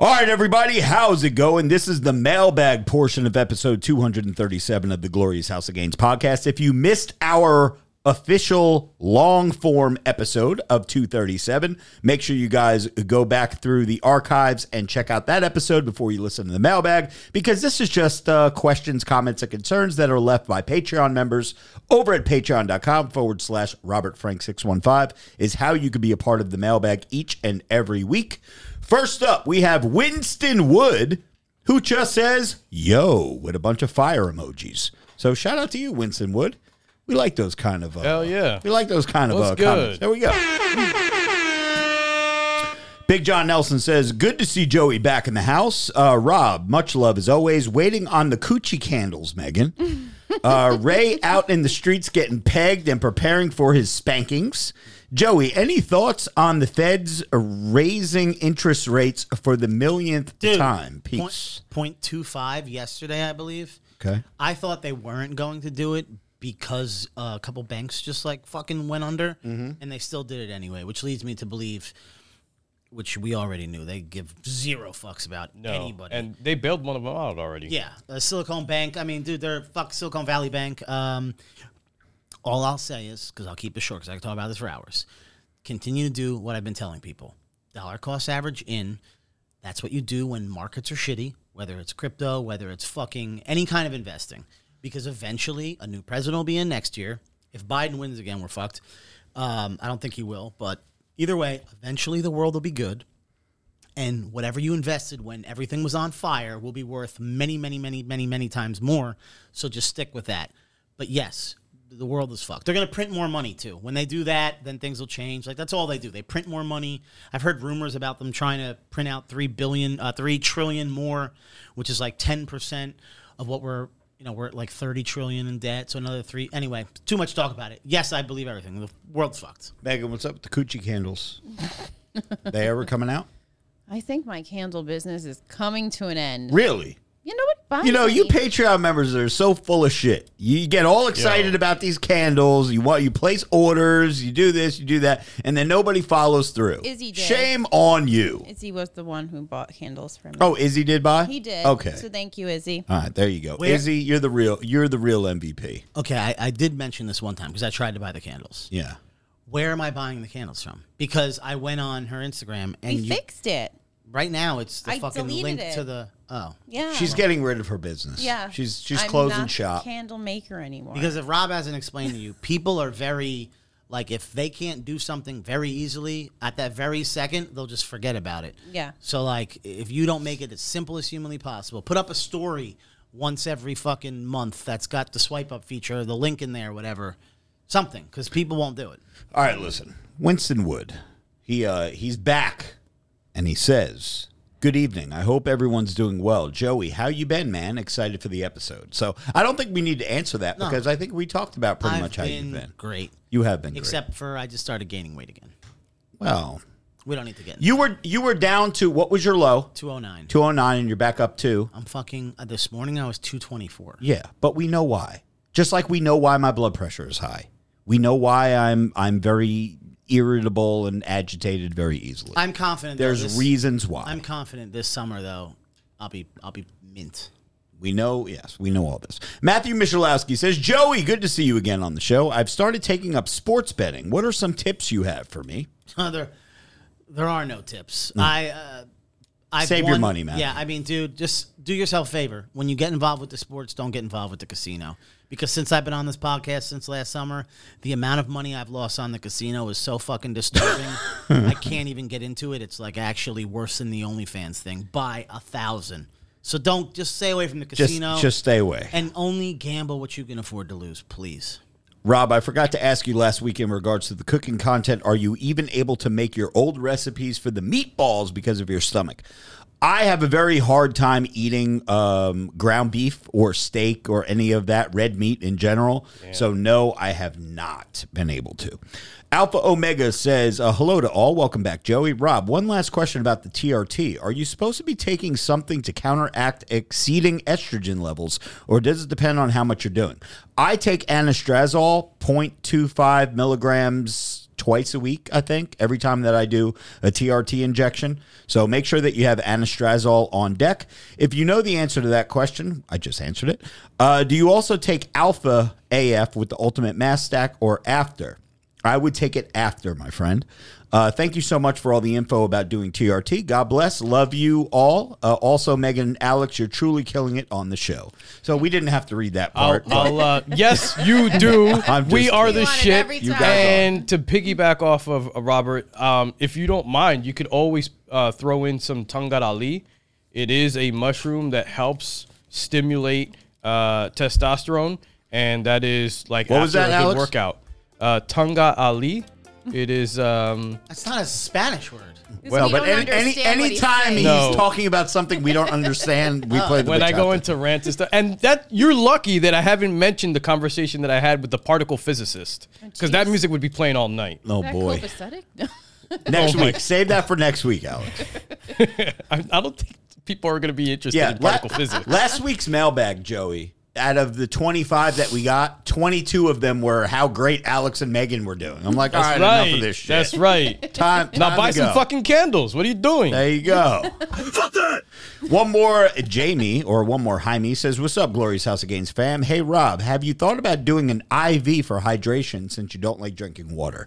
All right, everybody, how's it going? This is the mailbag portion of episode 237 of the Glorious House of Gains podcast. If you missed our official long form episode of 237, make sure you guys go back through the archives and check out that episode before you listen to the mailbag because this is just uh, questions, comments, and concerns that are left by Patreon members over at patreon.com forward slash Robert Frank 615 is how you could be a part of the mailbag each and every week. First up, we have Winston Wood, who just says, yo, with a bunch of fire emojis. So shout out to you, Winston Wood. We like those kind of. Uh, Hell yeah. We like those kind of uh, comments. There we go. Big John Nelson says, "Good to see Joey back in the house." Uh, Rob, much love as always. Waiting on the coochie candles, Megan. Uh, Ray out in the streets getting pegged and preparing for his spankings. Joey, any thoughts on the Feds raising interest rates for the millionth Dude, time? point- Peace. point two five yesterday, I believe. Okay. I thought they weren't going to do it because uh, a couple banks just like fucking went under, Mm-hmm. and they still did it anyway, which leads me to believe, which we already knew, they give zero fucks about No. anybody. And they bailed one of them out already. yeah, uh, Silicon Bank. I mean, dude, they're fuck Silicon Valley Bank. Um, all I'll say is because I'll keep it short because I can talk about this for hours. Continue to do what I've been telling people: dollar cost average in. That's what you do when markets are shitty, whether it's crypto, whether it's fucking any kind of investing. Because eventually a new president will be in next year. If Biden wins again, we're fucked. Um, I don't think he will, but either way, eventually the world will be good. And whatever you invested when everything was on fire will be worth many, many, many, many, many times more. So just stick with that. But yes, the world is fucked. They're going to print more money too. When they do that, then things will change. Like that's all they do. They print more money. I've heard rumors about them trying to print out three billion, uh, three trillion more, which is like ten percent of what we're, you know, we're at like thirty trillion in debt. So another three. Anyway, too much talk about it. Yes, I believe everything. The world's fucked. Megan, what's up with the coochie candles? they ever coming out? I think my candle business is coming to an end. Really? You know what? Buys You know, you Patreon members are so full of shit. You get all excited Yo. about these candles. You want you place orders. You do this, you do that, and then nobody follows through. Izzy did. Shame on you. Izzy was the one who bought candles for me. Oh, Izzy did buy. he did. Okay. So thank you, Izzy. all right, there you go. Where- Izzy, you're the real. You're the real MVP. Okay, I, I did mention this one time because I tried to buy the candles. Yeah. Where am I buying the candles from? Because I went on her Instagram and We you, fixed it. right now it's the I fucking deleted link it. to the oh. Yeah. She's getting rid of her business. yeah. She's she's I'm closing not shop. Candle maker anymore. Because if Rob hasn't explained to you, people are very like if they can't do something very easily at that very second, they'll just forget about it. Yeah. So like if you don't make it as simple as humanly possible, put up a story once every fucking month that's got the swipe up feature, the link in there, whatever. Something, because people won't do it. All right, listen. Winston Wood. He uh he's back and he says, "Good evening. I hope everyone's doing well. Joey, how you been, man? Excited for the episode." So, I don't think we need to answer that because I think we talked about pretty I've much how you've been. great. You have been great. Except for I just started gaining weight again. well, We don't need to get you were you were down to what was your low? 209. 209 and you're back up to. I'm fucking uh, this morning I was 224. Yeah, but we know why. Just like we know why my blood pressure is high. We know why I'm I'm very irritable and agitated very easily. I'm confident though, There's this- reasons why. I'm confident this summer though, I'll be I'll be mint. We know, yes, we know all this. Matthew Michalowski says, Joey, good to see you again on the show. I've started taking up sports betting. What are some tips you have for me? there there are no tips. I uh I Hmm. Save your money, man. Yeah, I mean, dude, just do yourself a favor. When you get involved with the sports, don't get involved with the casino. Because since I've been on this podcast since last summer, the amount of money I've lost on the casino is so fucking disturbing. I can't even get into it. It's like actually worse than the OnlyFans thing by a thousand. So don't just stay away from the Just, casino. just stay away. and only gamble what you can afford to lose, please. Rob, I forgot to ask you last week in regards to the cooking content. Are you even able to make your old recipes for the meatballs because of your stomach? I have a very hard time eating um, ground beef or steak or any of that red meat in general. So, no, I have not been able to. Alpha Omega says, uh, Hello to all. Welcome back, Joey. Rob, one last question about the TRT. Are you supposed to be taking something to counteract exceeding estrogen levels, or does it depend on how much you're doing? I take anastrozole, 0.25 milligrams twice a week, I think, every time that I do a TRT injection. So make sure that you have anastrozole on deck. If you know the answer to that question, I just answered it. Uh, do you also take alpha AF with the ultimate mass stack or after? I would take it after, my friend. Uh, thank you so much for all the info about doing TRT. God bless. Love you all. Uh, also, Megan and Alex, you're truly killing it on the show. So we didn't have to read that I'll, part. I'll, uh, yes, you do. I'm we are kidding. the You want it shit. You guys are. and to piggyback off of uh, Robert, um, if you don't mind, you could always uh, throw in some Tangar Ali. It is a mushroom that helps stimulate uh, testosterone, and that is like What was that, a good Alex? workout. Uh, Tanga Ali. It is um, That's not a Spanish word. well, You but don't any, any understand what he's anytime saying. he's No. talking about something we don't understand, we play the when I bitch go out into rants and stuff. And that you're lucky that I haven't mentioned the conversation that I had with the particle physicist because that jeez. music would be playing all night. Oh That boy! copacetic? Next Oh week, save that for next week, Alex. I, I don't think people are going to be interested Yeah, in la- particle physics. last week's mailbag, Joey. Out of the 25 that we got, 22 of them were how great Alex and Megan were doing. I'm like, all right, That's right. enough of this shit. That's right. time, time now buy to some fucking candles. What are you doing? There you go. Fuck that. One more Jamie or one more Jaime says, What's up, Glorious House of Gains fam? Hey, Rob, have you thought about doing an IV for hydration since you don't like drinking water?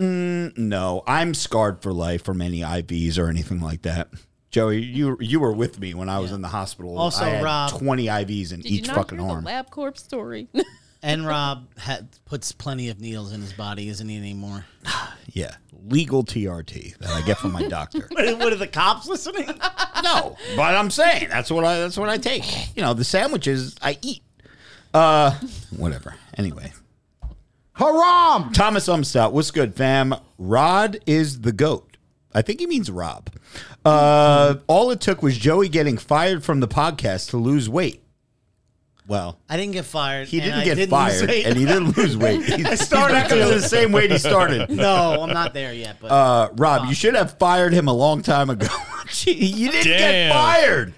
Mm, no, I'm scarred for life from any IVs or anything like that. Joey, you you were with me when I was in the hospital. Also, I had Rob- 20 IVs in Did you each not fucking hear arm. the LabCorp story? And Rob had, puts plenty of needles in his body, isn't he anymore? Yeah, legal TRT that I get from my doctor. what are the cops listening? No, but I'm saying that's what I that's what I take. You know, the sandwiches I eat. Uh, whatever. Anyway, haram. Thomas Umstout, what's good, fam? Rod is the goat. I think he means Rob. Uh, all it took was Joey getting fired from the podcast to lose weight. Well, I didn't get fired. he and didn't I get lose fired, weight. and he didn't lose weight. He's, started back up to the same weight he started. no, I'm not there yet. But Uh, Rob, you should have fired him a long time ago. Gee, you didn't get Damn. fired.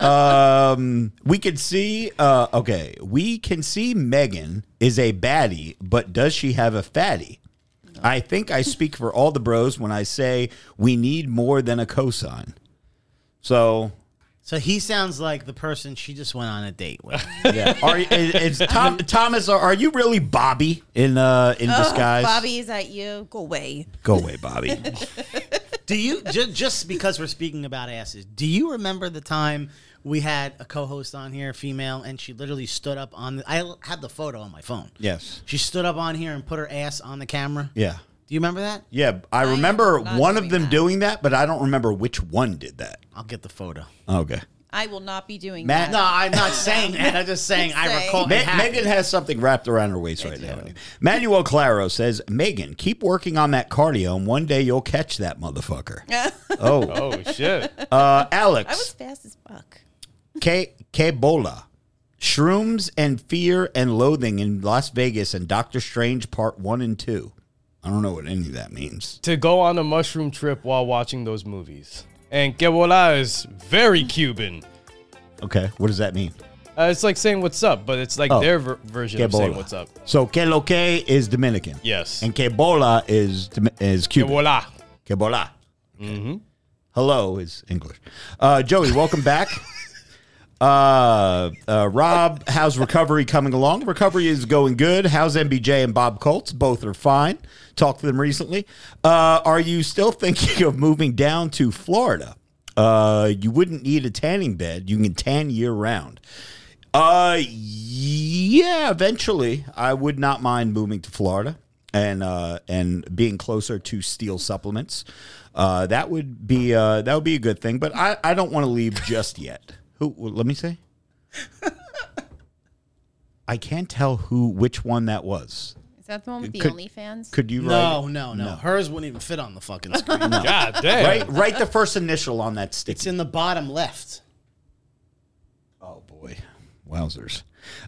um, we could see. Uh, okay, we can see Megan is a baddie, but does she have a fatty? I think I speak for all the bros when I say we need more than a cosign. So, so he sounds like the person she just went on a date with. yeah, are is, is Tom, Thomas? Are, are you really Bobby in uh, in disguise? Bobby, is that you? Go away. go away, Bobby. Do you just, just because we're speaking about asses? Do you remember the time we had a co-host on here, female, and she literally stood up on the? I had the photo on my phone. yes. She stood up on here and put her ass on the camera. Yeah. Do you remember that? Yeah, I remember one of them that. doing that, but I don't remember which one did that. I'll get the photo. Okay. I will not be doing Matt- that. No, I'm not saying that. I'm just saying I Say. recall. Ma- Megan has something wrapped around her waist right now. Manuel Claro says, Megan, keep working on that cardio, and one day you'll catch that motherfucker. oh, Oh shit! uh, Alex, I was fast as fuck. K- Que bola, Shrooms and Fear and Loathing in Las Vegas and Doctor Strange Part 1 and 2. I don't know what any of that means. to go on a mushroom trip while watching those movies. And Que bola is very Cuban. Okay, what does that mean? Uh, it's like saying what's up, but it's like Oh. their ver- version of saying what's up. So, que lo que is Dominican. Yes. And Que bola is, is Cuban. voila. Que bola. Hello is English. Uh, Joey, welcome back. Uh, uh, Rob, how's recovery coming along? Recovery is going good. How's MBJ and Bob Colts? Both are fine. Talked to them recently. Uh, are you still thinking of moving down to Florida? Uh, you wouldn't need a tanning bed. You can tan year round. Uh, yeah, eventually, I would not mind moving to Florida and uh, and being closer to steel supplements. Uh, that would be uh, that would be a good thing. But I, I don't want to leave just yet. Who? well, Let me say. I can't tell who which one that was. Is that the one with the Could- OnlyFans? Could you No, write? no, no, Hers wouldn't even fit on the fucking screen. God damn. Write write the first initial on that stick. It's in the bottom left. Oh boy, wowzers!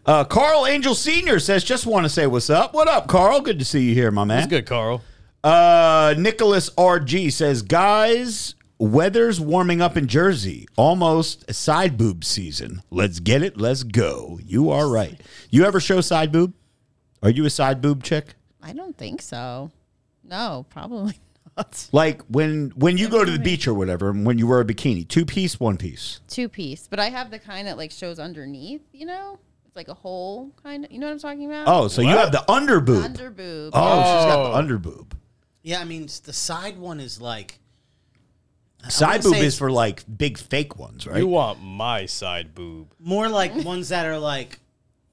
Uh, Carl Angel Senior says, "Just want to say what's up. What up, Carl? Good to see you here, my man. That's good, Carl. Uh, Nicholas RG says, guys, weather's warming up in Jersey. Almost a side boob season. Let's get it. Let's go. You are right. You ever show side boob? Are you a side boob chick? I don't think so. No, probably not. Like when when you go to the beach or whatever, and when you wear a bikini, two piece, one piece. Two piece, but I have the kind that like shows underneath. You know, it's like a hole kind of. You know what I'm talking about? Oh, so you What? have the under boob. under boob. oh, she's got Oh. the under boob. Yeah, I mean, s- the side one is like. I Side boob say is for like big fake ones, right? You want my side boob? more like ones that are like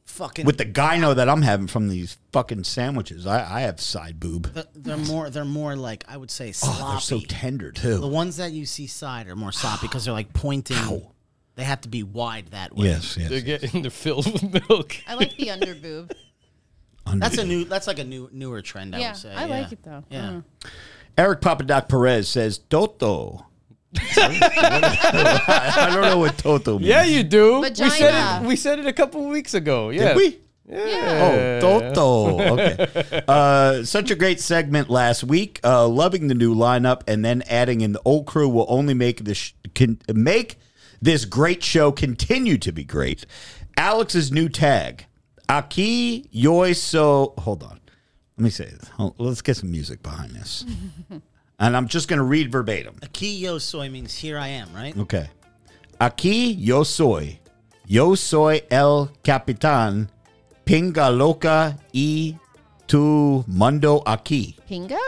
fucking. With the gyno that I'm having from these fucking sandwiches, I, I have side boob. the- they're more. They're more like I would say sloppy. Oh, they're so tender too. the too. ones that you see side are more sloppy because they're like pointing. They have to be wide that way. Yes, They're yes. getting they're filled with milk. I like the under boob. Under That's a new. That's like a new newer trend. I yeah, would say. I yeah. like it though. Yeah. Uh. Eric Papadoc Perez says Toto. I don't know what Toto means. Yeah, you do. We said it. We said it a couple weeks ago. Yeah. Did we? Yeah. Oh, Toto. Okay. Uh, such a great segment last week. Uh, loving the new lineup, and then adding in the old crew will only make this sh- can make this great show continue to be great. Alex's new tag, Aki Yoi So. Hold on. Let me say this. Let's get some music behind this. and I'm just going to read verbatim. Aki yo soy means here I am, right? Okay. Aquí yo soy. Yo soy el capitán. Pinga loca y tu mundo aquí. Pinga?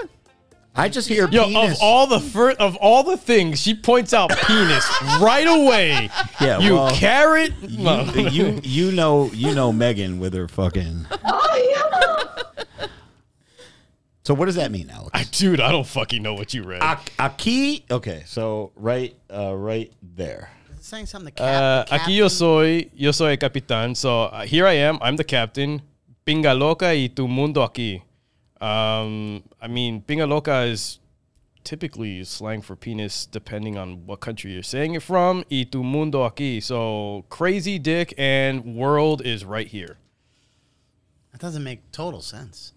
I just hear Yo, penis. of all the fir- of all the things, she points out penis right away. Yeah, you well, carrot. you, you you know you know Megan with her fucking. So what does that mean, Alex? I, dude, I don't fucking know what you read. Ac- Aquí. Okay, so right, uh, right there. Is it saying something? The Uh, cap, the aquí yo soy, yo soy el capitán. So uh, here I am. I'm the captain. Pinga loca y tu mundo aquí. Um, I mean, pinga loca is typically slang for penis, depending on what country you're saying it from. Y tu mundo aquí. So crazy dick and world is right here. That doesn't make total sense.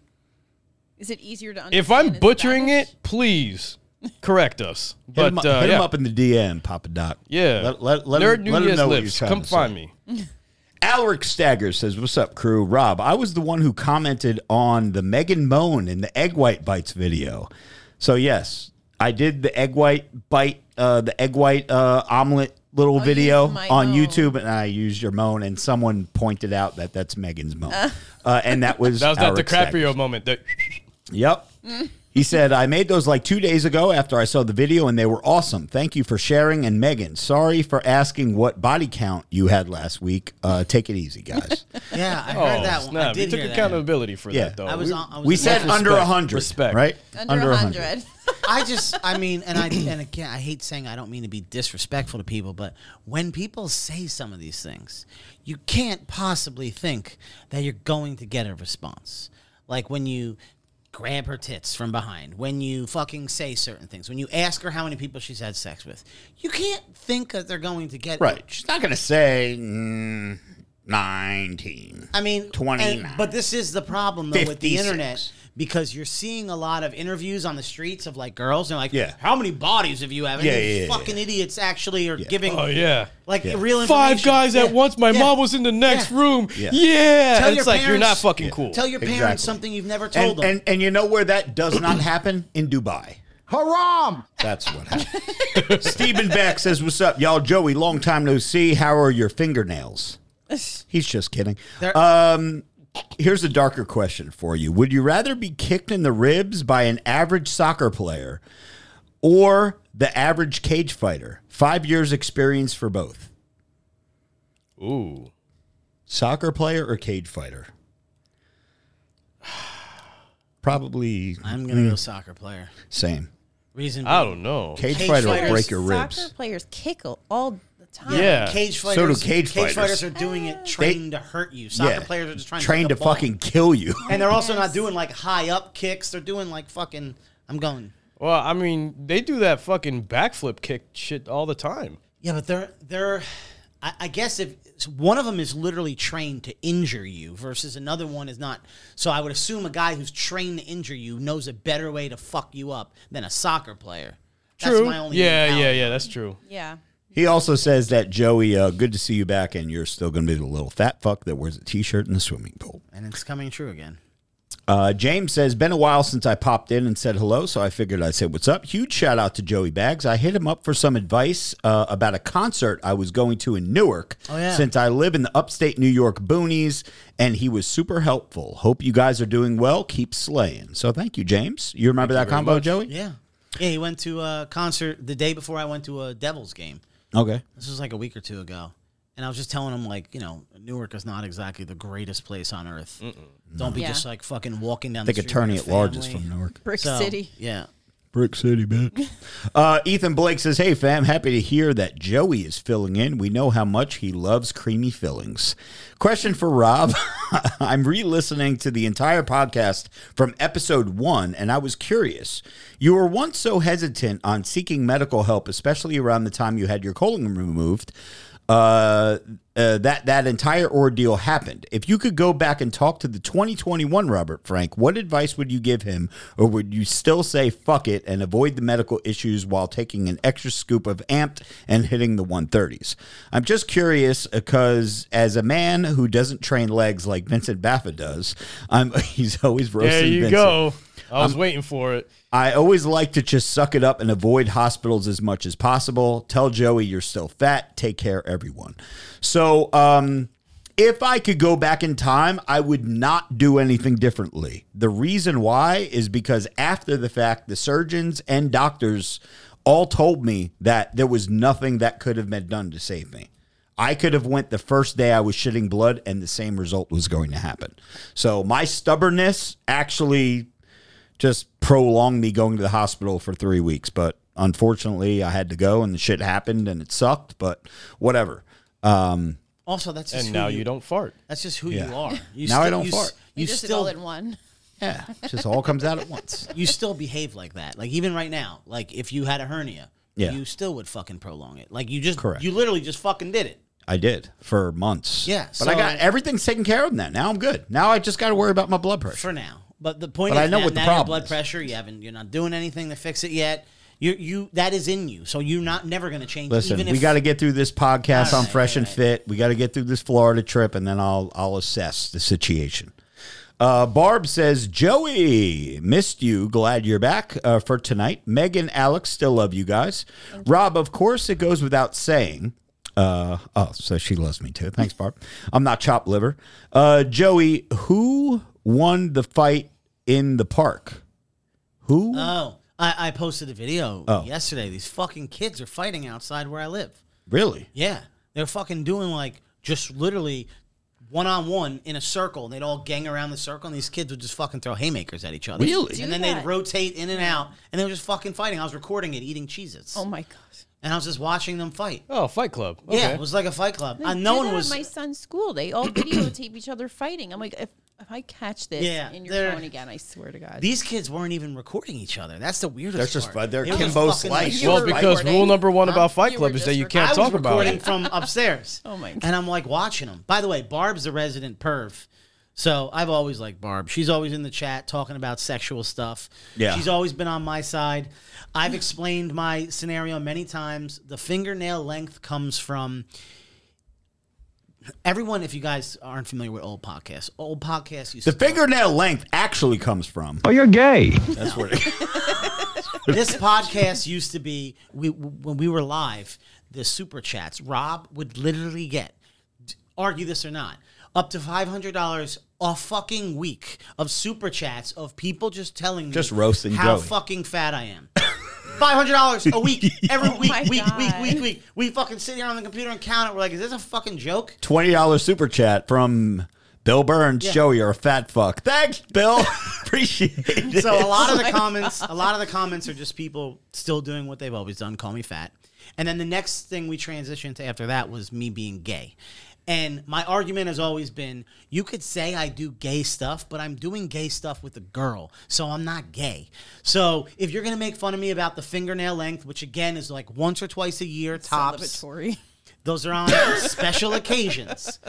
Is it easier to understand? If I'm in butchering Spanish? it, please correct us. Hit, But him, up, uh, hit him up in the DM, Papa Doc. Yeah. Let, let, let, Nerd him, let him Nunez know what you're lips. trying Come to say. find me. Alric Staggers says, What's up, crew? Rob, I was the one who commented on the Megan Moan in the egg white bites video. So, yes, I did the egg white bite, uh, the egg white uh, omelet little Oh, you video on moan. YouTube, and I used your moan, and someone pointed out that that's Megan's moan. Uh, and that was That was that Alric DiCaprio Staggers. moment. That Yep. He said, I made those like two days ago after I saw the video and they were awesome. Thank you for sharing. And Megan, sorry for asking what body count you had last week. Uh, take it easy, guys. Yeah, I oh heard that one. I snap! did You took hear that. accountability for Yeah. that though. I was We- on. I was we said that- under respect. 100. Respect. Right? Under, 100. I just, I mean, and I, and again, I hate saying I don't mean to be disrespectful to people, but when people say some of these things, you can't possibly think that you're going to get a response. Like when you grab her tits from behind, when you fucking say certain things, when you ask her how many people she's had sex with, you can't think that they're going to get Right. She's not going to say mm, 19. I mean, 29. and- but this is the problem though with the 56. internet because you're seeing a lot of interviews on the streets of like girls and like, Yeah. how many bodies have you have? And Yeah, yeah, yeah, fucking idiots actually are giving Oh yeah. like Yeah. real Five information. guys at once. My Yeah. mom was in the next Yeah. room. Yeah. Yeah. Tell it's your like you're not parents- fucking cool. Tell your parents Exactly. something you've never told And, them. and, and you know where that does not happen? In Dubai. Haram! That's what happened. Stephen Beck says, What's up, y'all? Joey, long time no see. How are your fingernails? He's just kidding. They're- Um, here's a darker question for you Would you rather be kicked in the ribs by an average soccer player or the average cage fighter? Five years experience for both. Ooh. Soccer player or cage fighter? Probably I'm gonna go mm. soccer player. same. Reason I being, don't know. Cage, Cage fighter will break your ribs. Soccer players kick all the time. Yeah. cage fighters. So do fighters. cage fighters. fighters are doing it trained to hurt you. Soccer players are just trying trained to, to take a ball. fucking kill you. And they're also not doing like high up kicks. They're doing like fucking. I'm going. Well, I mean, they do that fucking backflip kick shit all the time. Yeah, but they're they're. I, I guess if one of them is literally trained to injure you versus another one is not. So I would assume a guy who's trained to injure you knows a better way to fuck you up than a soccer player. That's True. my only yeah, yeah, yeah. That's true. Yeah. He also says that Joey, uh, good to see you back, and you're still going to be the little fat fuck that wears a t-shirt in the swimming pool. And it's coming true again. Uh, James says, been a while since I popped in and said hello, so I figured I'd say what's up. Huge shout out to Joey Bags. I hit him up for some advice uh, about a concert I was going to in Newark. Oh, yeah. Since I live in the upstate New York boonies, and he was super helpful. Hope you guys are doing well. Keep slaying. So thank you, James. You remember that combo, Joey? Yeah. Yeah, he went to a concert the day before I went to a Devils game. Okay. This was like a week or two ago. And I was just telling him, like, you know, Newark is not exactly the greatest place on earth. Don't be Yeah. just like fucking walking down I think the street. attorney with at your large is family. from Newark. Brick So, City. Yeah. Brick City, bitch. Uh, Ethan Blake says, Hey, fam, happy to hear that Joey is filling in. We know how much he loves creamy fillings. Question for Rob I'm re listening to the entire podcast from episode one, and I was curious. You were once so hesitant on seeking medical help, especially around the time you had your colon removed. Uh, uh, that that entire ordeal happened. If you could go back and talk to the 2021 Robert Frank, what advice would you give him, or would you still say fuck it and avoid the medical issues while taking an extra scoop of amped and hitting the 130s? I'm just curious because as a man who doesn't train legs like Vincent Baffa does, I'm he's always roasting. There you Vincent. go. I was waiting for it. I always like to just suck it up and avoid hospitals as much as possible. Tell Joey you're still fat. Take care, everyone. So, um, if I could go back in time, I would not do anything differently. The reason why is because after the fact, the surgeons and doctors all told me that there was nothing that could have been done to save me. I could have went the first day I was shitting blood and the same result was going to happen. So my stubbornness actually just prolonged me going to the hospital for three weeks. But unfortunately, I had to go, and the shit happened, and it sucked. But whatever. Um, Also, that's just And who now you, you don't fart. That's just who Yeah. you are. You Now I still- don't you, fart. s- You, You just did still all in one. yeah, it just all comes out at once. you still behave like that. Like even right now, like if you had a hernia, Yeah. you still would fucking prolong it. Like you just Correct. you literally just fucking did it. I did for months. Yeah, but I got so- everything's taken care of now. Now I'm good. Now I just got to worry about my blood pressure. for now. But the point But is, I know now, what the now your problem blood is. pressure. You haven't. You're not doing anything to fix it yet. You you that is in you. So you're not never going to change. Listen, even we got to get through this podcast All on right, Fresh all and right. Fit. We got to get through this Florida trip, and then I'll I'll assess the situation. Uh, Barb says, Joey, missed you. Glad you're back uh, for tonight. Megan, Alex, still love you guys. Rob, of course, it goes without saying. Uh, oh, so she loves me too. Thanks, Barb. I'm not chopped liver. Uh, Joey, who won the fight in the park? Who? Oh, I, I posted a video Oh. yesterday. These fucking kids are fighting outside where I live. really? Yeah, they're fucking doing like just literally one on one in a circle. And they'd all gang around the circle, and these kids would just fucking throw haymakers at each other. Really? And then Do they'd rotate in and out, and they were just fucking fighting. I was recording it, eating Cheez-Its. Oh my god. and I was just watching them fight. Oh, Fight Club. Okay. Yeah, it was like a fight club. They Uh, do no one that at was. my son's school. They all videotape each other fighting. I'm like, if, if I catch this Yeah, in your they're- phone again, I swear to God. These kids weren't even recording each other. That's the weirdest. They're just part. fun. They're They were Kimbo fucking, Slice. You well, were because recording? rule number one Huh? about Fight You Club is that just you recording? can't I was talk about recording it. from upstairs. Oh my God. And I'm like watching them. By the way, Barb's the resident perv. So I've always liked Barb. She's always in the chat talking about sexual stuff. Yeah. She's always been on my side. I've explained my scenario many times. The fingernail length comes from everyone. If you guys aren't familiar with old podcasts, old podcasts used The to fingernail length actually comes from. Oh, you're gay. That's where. It This podcast used to be we when we were live the super chats rob would literally get argue this or not up to $500 a fucking week of super chats of people just telling me Just roasting how Joey. fucking fat i am $500 a week every Oh week my week week God. week week we fucking sit here on the computer and count it we're like is this a fucking joke Twenty dollars super chat from Bill Burns. Yeah. Joe, you're a fat fuck. Thanks, Bill. Appreciate it. So a lot of the comments, a lot of the comments are just people still doing what they've always done, call me fat. And then the next thing we transitioned to after that was me being gay. And my argument has always been you could say I do gay stuff, but I'm doing gay stuff with a girl, so I'm not gay. So if you're gonna make fun of me about the fingernail length, which again is like once or twice a year tops, Celebratory. those are on special occasions.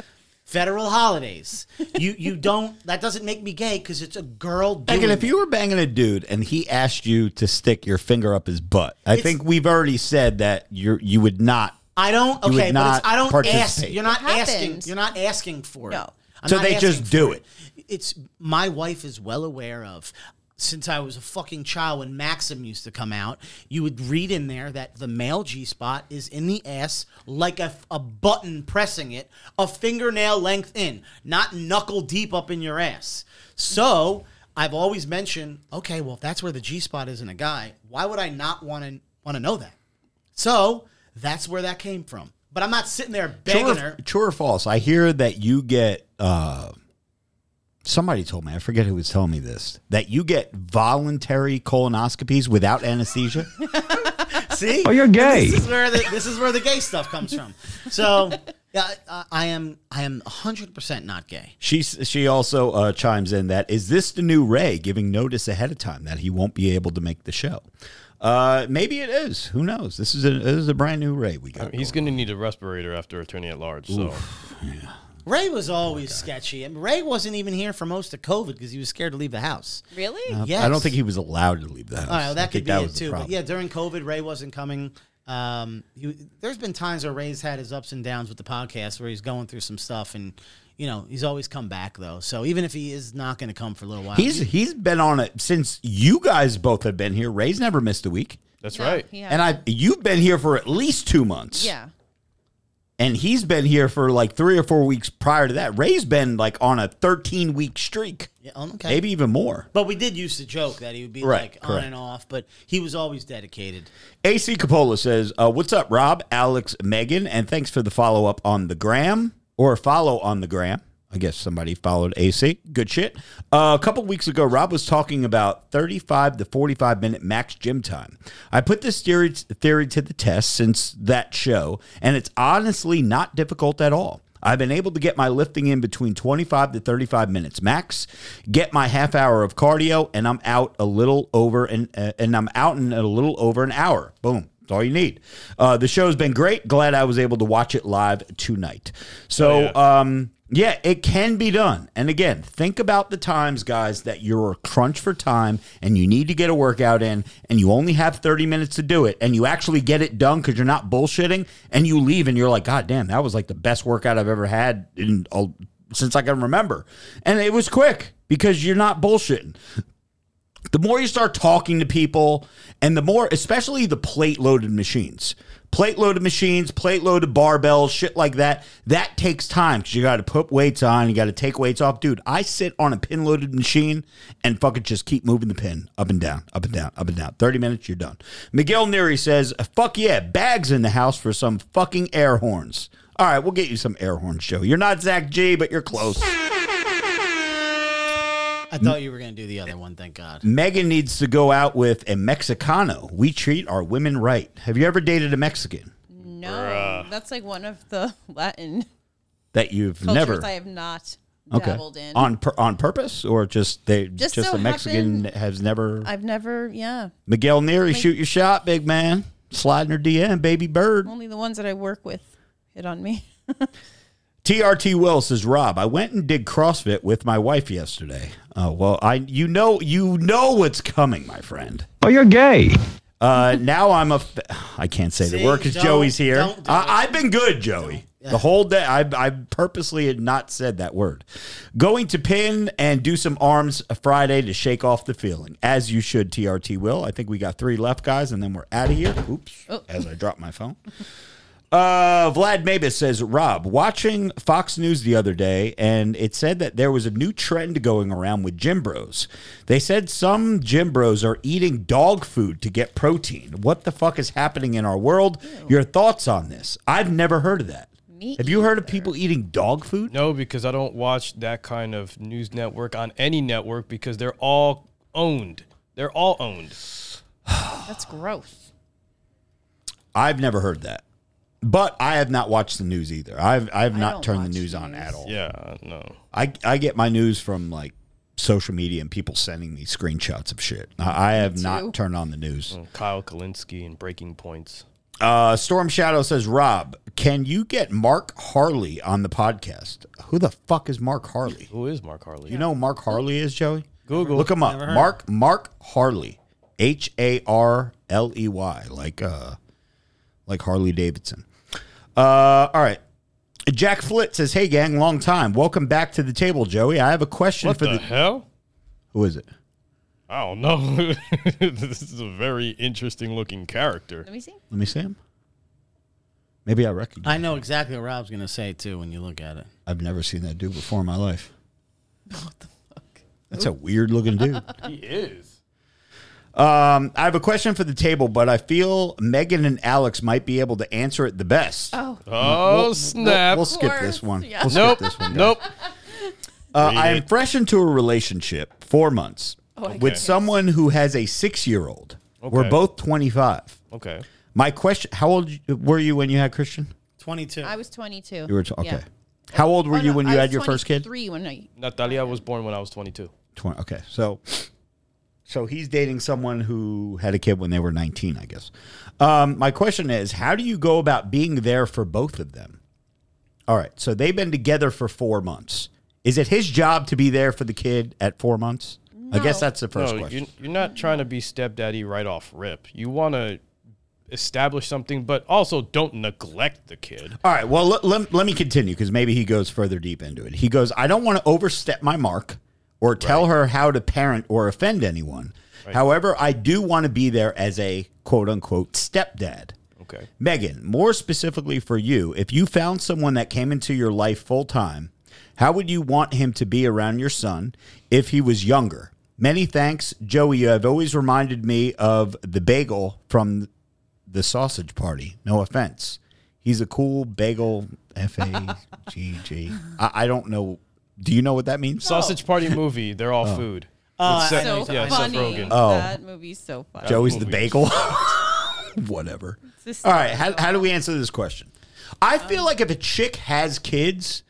Federal holidays. You you don't that doesn't make me gay because it's a girl doing Megan, if you were banging a dude and he asked you to stick your finger up his butt, I It's- think we've already said that you you would not. I don't. Okay, but it's, I don't ask. participate. You're not It asking. You're not asking for it. No. I'm So not they asking just for do it. it's my wife is well aware of. Since I was a fucking child, when Maxim used to come out, you would read in there that the male G spot is in the ass like a, a button pressing it, a fingernail length in, not knuckle deep up in your ass. So I've always mentioned, okay, well, if that's where the G spot is in a guy, why would I not want to want to know that? So that's where that came from. But I'm not sitting there begging True her. true or false? I hear that you get. Uh, somebody told me. I forget who was telling me this. That you get voluntary colonoscopies without anesthesia. See? Oh, you're gay. This is where the, this is where the gay stuff comes from. So, yeah, I, I am I am 100% not gay. she she also uh, chimes in that is this the new Ray giving notice ahead of time that he won't be able to make the show. Uh, maybe it is. Who knows? This is a this is a brand new Ray we got. He's going to need a respirator after attorney at large. So Ray was always sketchy. And Ray wasn't even here for most of COVID because he was scared to leave the house. Really? Yes. I don't think he was allowed to leave the house. All right, well, I that think could be was it the too. But problem. yeah, during COVID, Ray wasn't coming. Um, he, there's been times where Ray's had his ups and downs with the podcast where he's going through some stuff, and you know he's always come back though. So even if he is not going to come for a little while, He's he's been on it since you guys both have been here. Ray's never missed a week, that's No, right. he and. I you've been here for at least two months. Yeah. And he's been here for like three or four weeks prior to that. Ray's been like on a thirteen week streak, Yeah, okay. maybe even more. But we did used to joke that he would be Right, like on and off, but he was always dedicated. AC Capola says, uh, "What's up, Rob, Alex, Megan, and thanks for the follow up on the gram or follow on the gram." I guess somebody followed AC. Good shit. Uh, a couple weeks ago, Rob was talking about 35 to 45 minute max gym time. I put this theory, theory to the test since that show, and it's honestly not difficult at all. I've been able to get my lifting in between 25 to 35 minutes max, get my half hour of cardio, and I'm out a little over and uh, and I'm out in a little over an hour. Boom. That's all you need. Uh, the show's been great. Glad I was able to watch it live tonight. So, Oh, yeah. um, yeah, it can be done. And again, think about the times, guys, that you're crunch for time and you need to get a workout in and you only have 30 minutes to do it and you actually get it done because you're not bullshitting and you leave and you're like, God damn, that was like the best workout I've ever had in since I can remember. And it was quick because you're not bullshitting the more you start talking to people and the more especially the plate loaded machines plate loaded machines plate loaded barbells shit like that. That takes time because you got to put weights on you got to take weights off. Dude i sit on a pin loaded machine and fucking just keep moving the pin up and down up and down up and down. 30 minutes you're done. Miguel neary says fuck yeah bags in the house for some fucking air horns. All right we'll get you some air horns joe you're not zach g but you're close I thought you were going to do the other one. Thank God. Megan needs to go out with a Mexicano. We treat our women right. Have you ever dated a Mexican No. That's like one of the Latin that you've cultures never I have not okay dabbled in. on pur- on purpose or just they just, Just so a Mexican happened- has never I've never, yeah. Miguel Neary shoot your shot, big man. Sliding her DM, baby bird. Only the ones that I work with hit on me. TRT Will says, Rob, I went and did CrossFit with my wife yesterday. Oh well, I you know you know what's coming, my friend. Oh, you're gay. Uh, now I'm a. F- I can't say the word because Joey's here. don't do it. I, I've been good, Joey. The whole day, I, I purposely had not said that word. Going to pin and do some arms Friday to shake off the feeling, as you should. TRT will. I think we got three left, guys, and then we're out of here. Oops, as I drop my phone. Uh, Vlad Mabus says, Rob, watching Fox News the other day, and it said that there was a new trend going around with gym bros. They said some gym bros are eating dog food to get protein. What the fuck is happening in our world? Your thoughts on this? I've never heard of that. Me Have you heard of people eating dog food? No, because I don't watch that kind of news network on any network because they're all owned. They're all owned. That's gross. I've never heard that. But I have not watched the news either. I've I've I not don't turned the watch news on news. at all. Yeah, no. I I get my news from like social media and people sending me screenshots of shit. I I have too. not turned on the news. Kyle Kulinski and Breaking Points. Uh, Storm Shadow says, Rob, can you get Mark Harley on the podcast? Who the fuck is Mark Harley? Who is Mark Harley? You know who Mark Harley is, Joey? Google. Look him up. Never heard. Mark Mark Harley. H A R L E Y. Like uh like Harley Davidson. Uh all right. Jack Flit says, "Hey gang, long time. Welcome back to the table, Joey. I have a question What for the, the, hell? who is it? I don't know. this is a very interesting looking character. Let me see. Let me see him. Maybe I recognize. I know exactly what Rob's gonna say too when you look at it. I've never seen that dude before in my life. What the fuck? That's a weird looking dude. He is. Um, I have a question for the table, but I feel Megan and Alex might be able to answer it the best. Oh, Oh We'll- snap! We'll, skip this one. yeah. We'll skip nope. this one. guys. Nope. Uh, I am fresh into a relationship, four months, I with guess. someone who has a six-year-old. We're both twenty-five. Okay. My question: How old were you when you had Christian? Twenty-two. I was 22. You were t- okay. Yeah. How old were Oh, you no, when I you was had your first kid? 23 when I. Natalia was born when I was 22. 20. Okay. So so he's dating someone who had a kid when they were 19, I guess. Um, my question is, how do you go about being there for both of them? All right. So they've been together for 4 months. Is it his job to be there for the kid at 4 months? I guess that's the first no, question. You're, you're not trying to be stepdaddy right off rip. You want to establish something, but also don't neglect the kid. All right. Well, let, let, let me continue because maybe he goes further deep into it. He goes, I don't want to overstep my mark or tell her how to parent or offend anyone. However, I do want to be there as a quote unquote stepdad. Okay. Megan, more specifically for you, if you found someone that came into your life full time, how would you want him to be around your son if he was younger? Many thanks, Joey. You have always reminded me of the bagel from the sausage party. No offense. He's a cool bagel. F A G G. I don't know. Do you know what that means? Sausage Party movie. They're all oh. food. Uh, oh, With I- Seth- So yeah, Seth funny. Rogen. Oh. That movie's so funny. Joey's the movie. bagel. Whatever. This All right. How, how do we answer this question? I feel um, like if a chick has kids,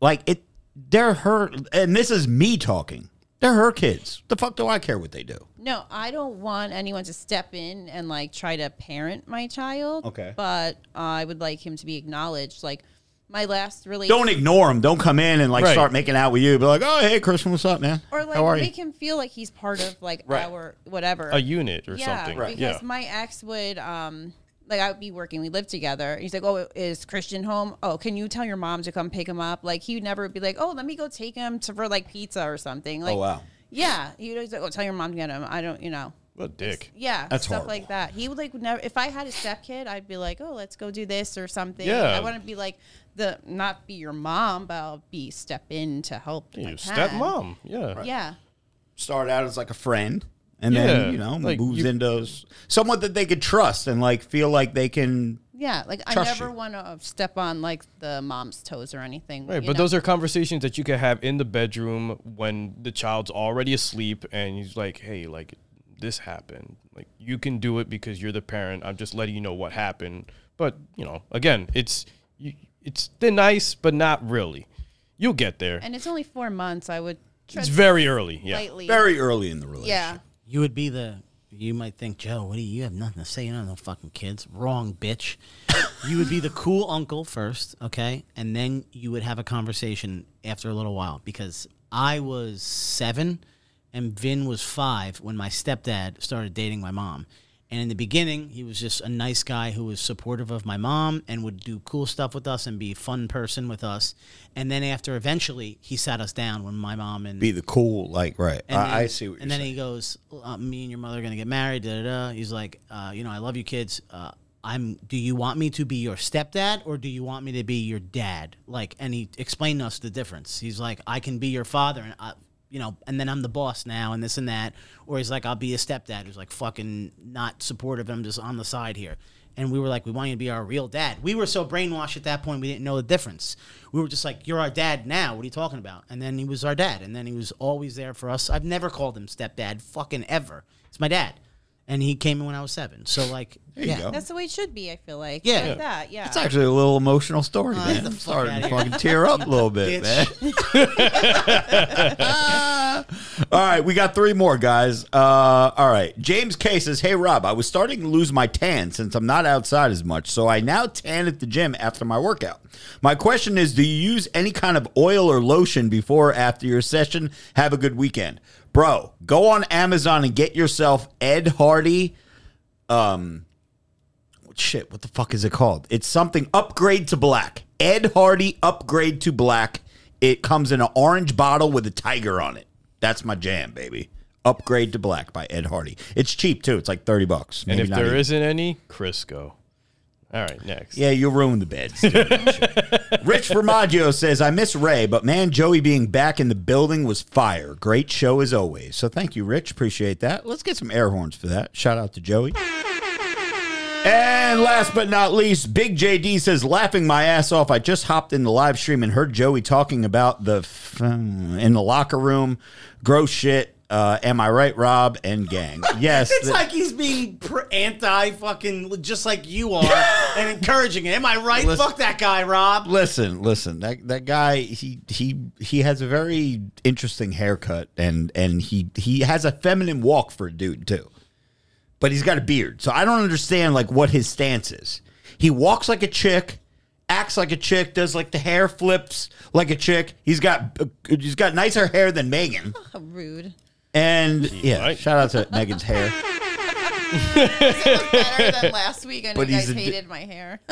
like it, they're her, and this is me talking. They're her kids. The fuck do I care what they do? No, I don't want anyone to step in and like try to parent my child. Okay. But I would like him to be acknowledged. Like my last relationship. Don't ignore him. Don't come in and like Right. start making out with you. Be like, oh hey, Christian, what's up, man? or like How are you? make him feel like he's part of like Right. our whatever. A unit or yeah, something. Because Yeah. my ex would um like I would be working, we lived together. He's like, Oh, is Christian home? Oh, can you tell your mom to come pick him up? Like he would never be like, Oh, let me go take him to for like pizza or something. Like oh wow. Yeah. He was like, Oh, tell your mom to get him. I don't you know. What a dick. Yeah, That's stuff horrible. like that. He would like would never. If I had a step kid, I'd be like, "Oh, let's go do this or something." Yeah. I wouldn't be like the not be your mom, but I'll be step in to help. if I You can. stepmom. Yeah. Yeah, Start out as like a friend, and Yeah, then you know like, moves you- into someone that they could trust and like feel like they can. yeah. Like I never want to step on like the mom's toes or anything. Right, but know? those are conversations that you can have in the bedroom when the child's already asleep and he's like, "Hey, like this happened. Like you can do it because you're the parent. I'm just letting you know what happened." But, you know, again, it's you, it's thin ice, but not really. You'll get there. and it's only four months. I would. It's very early. Yeah. lightly. Very early in the relationship. Yeah. You would be the. You might think, Joe, what do you, you have nothing to say? You don't have no fucking kids. Wrong, bitch. you would be the cool uncle first, okay? And then you would have a conversation after a little while because I was seven and Vin was five when my stepdad started dating my mom. And in the beginning, he was just a nice guy who was supportive of my mom and would do cool stuff with us and be a fun person with us. And then after eventually, he sat us down when my mom and Be the cool, like right. and I, then, I see what you're And then saying. he goes, uh, "Me and your mother are gonna get married." Da da da. He's like, uh, "You know, I love you, kids. Uh, I'm. Do you want me to be your stepdad or do you want me to be your dad?" Like, and he explained to us the difference. He's like, "I can be your father, and I, you know, and then I'm the boss now, and this and that." Or he's like, "I'll be a stepdad who's like fucking not supportive. I'm just on the side here." And we were like, we want you to be our real dad. We were so brainwashed at that point, we didn't know the difference. We were just like, you're our dad now. What are you talking about? And then he was our dad. And then he was always there for us. I've never called him stepdad, fucking ever. It's my dad. And he came in when I was seven. So, like, There you yeah. go. That's the way it should be. I feel like. Yeah. Like Yeah. that. Yeah. It's actually a little emotional story, Oh, man. the I'm fuck starting to here. fucking tear up a little bit, man. all right, we got three more guys. Uh, all right, James K says, "Hey Rob, I was starting to lose my tan since I'm not outside as much, so I now tan at the gym after my workout. My question is, do you use any kind of oil or lotion before or after your session? Have a good weekend, bro. Go on Amazon and get yourself Ed Hardy." Um, shit. What the fuck is it called? It's something upgrade to black. Ed Hardy upgrade to black. It comes in an orange bottle with a tiger on it. That's my jam, baby. Upgrade to black by Ed Hardy. It's cheap too. It's like thirty bucks. And if there not any, Crisco. All right, next. Yeah, you'll ruin the bed. Rich Formaggio says, I miss Ray, but man, Joey being back in the building was fire. Great show as always. So thank you, Rich. Appreciate that. Let's get some air horns for that. Shout out to Joey. And last but not least, Big JD says, laughing my ass off. I just hopped in the live stream and heard Joey talking about the f- in the locker room, gross shit. Uh, am I right, Rob and gang? Yes. It's the- like he's being pr- anti fucking just like you are and encouraging it. Am I right? Listen- Fuck that guy, Rob. Listen, listen. That that guy, he he he has a very interesting haircut, and and he he has a feminine walk for a dude too. But he's got a beard, so I don't understand like what his stance is. He walks like a chick, acts like a chick, does like the hair flips like a chick. He's got he's got nicer hair than Megan, How rude. And yeah, right. shout out to Megan's hair. Better than last week. I know But you he's guys a di- hated my hair.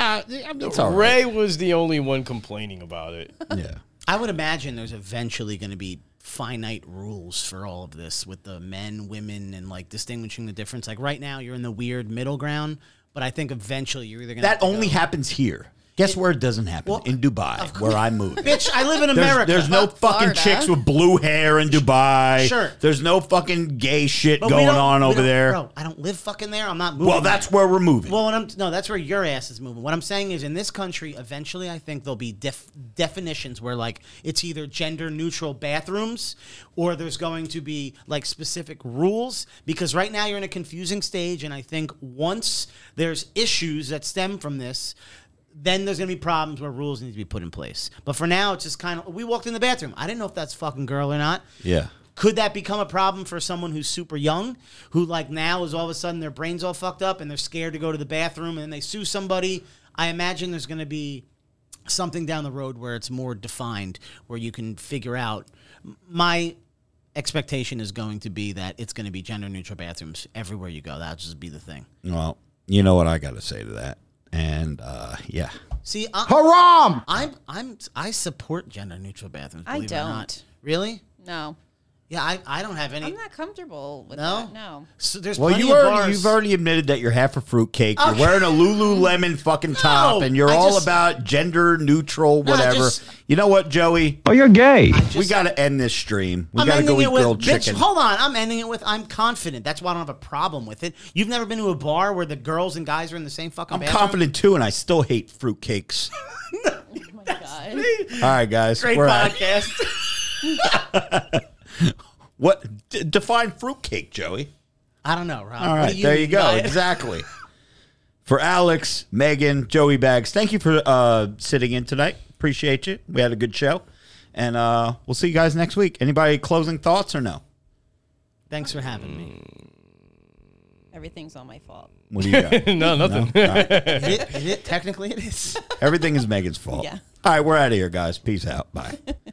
Uh, it's all right. Ray was the only one complaining about it. Yeah. I would imagine there's eventually going to be finite rules for all of this with the men, women, and like distinguishing the difference. Like right now, you're in the weird middle ground, but I think eventually you're either going to That only happens here. Guess where it doesn't happen? Well, in Dubai, where I moved. Bitch, I live in There's, America. there's no fucking Florida. chicks with blue hair in Dubai. Sure. There's no fucking gay shit But we going don't- on we over don't- there. Bro, I don't live fucking there. I'm not moving. well, that's where we're moving. Well, what I'm no, that's where your ass is moving. What I'm saying is, in this country, eventually, I think there'll be def- definitions where like it's either gender neutral bathrooms, or there's going to be like specific rules. Because right now you're in a confusing stage, and I think once there's issues that stem from this. Then there's gonna be problems where rules need to be put in place. But for now, it's just kind of we walked in the bathroom. I didn't know if that's fucking girl or not. yeah. Could that become a problem for someone who's super young, who like now is all of a sudden their brains all fucked up and they're scared to go to the bathroom and they sue somebody? I imagine there's going to be something down the road where it's more defined, where you can figure out. My expectation is going to be that it's going to be gender neutral bathrooms everywhere you go. That'll just be the thing. Well, you know what I got to say to that. And uh, yeah. See, I, Haram! I'm I'm I support gender neutral bathrooms. I believe it or not. don't. Really? No. Yeah, I, I don't have any. I'm not comfortable with No? that. No. So there's Well, plenty you of already, bars. you've already admitted that you're half a fruitcake. You're Okay. wearing a Lululemon fucking top, and you're I all just- about gender neutral, No, I whatever. just- you know what, Joey? Oh, you're gay. we got to end this stream. We I'm got to ending go eat it with, grilled bitch, chicken. hold on. I'm ending it with I'm confident. That's why I don't have a problem with it. You've never been to a bar where the girls and guys are in the same fucking I'm bathroom? confident too, and I still hate fruitcakes. Oh my god. all right, guys. Great we're out. podcast. What d- define fruitcake, Joey? I don't know, Rob. All What right, there you go. Exactly. For Alex, Megan, Joey Bags, thank you for uh, sitting in tonight. Appreciate you. We had a good show, and uh, we'll see you guys next week. Anybody closing thoughts or no? Thanks for having me. Everything's all my fault. What do you got? no, nothing. No? All right. Is it, is it? Technically, it is. Everything is Megan's fault. Yeah. All right, we're out of here, guys. Peace out. Bye.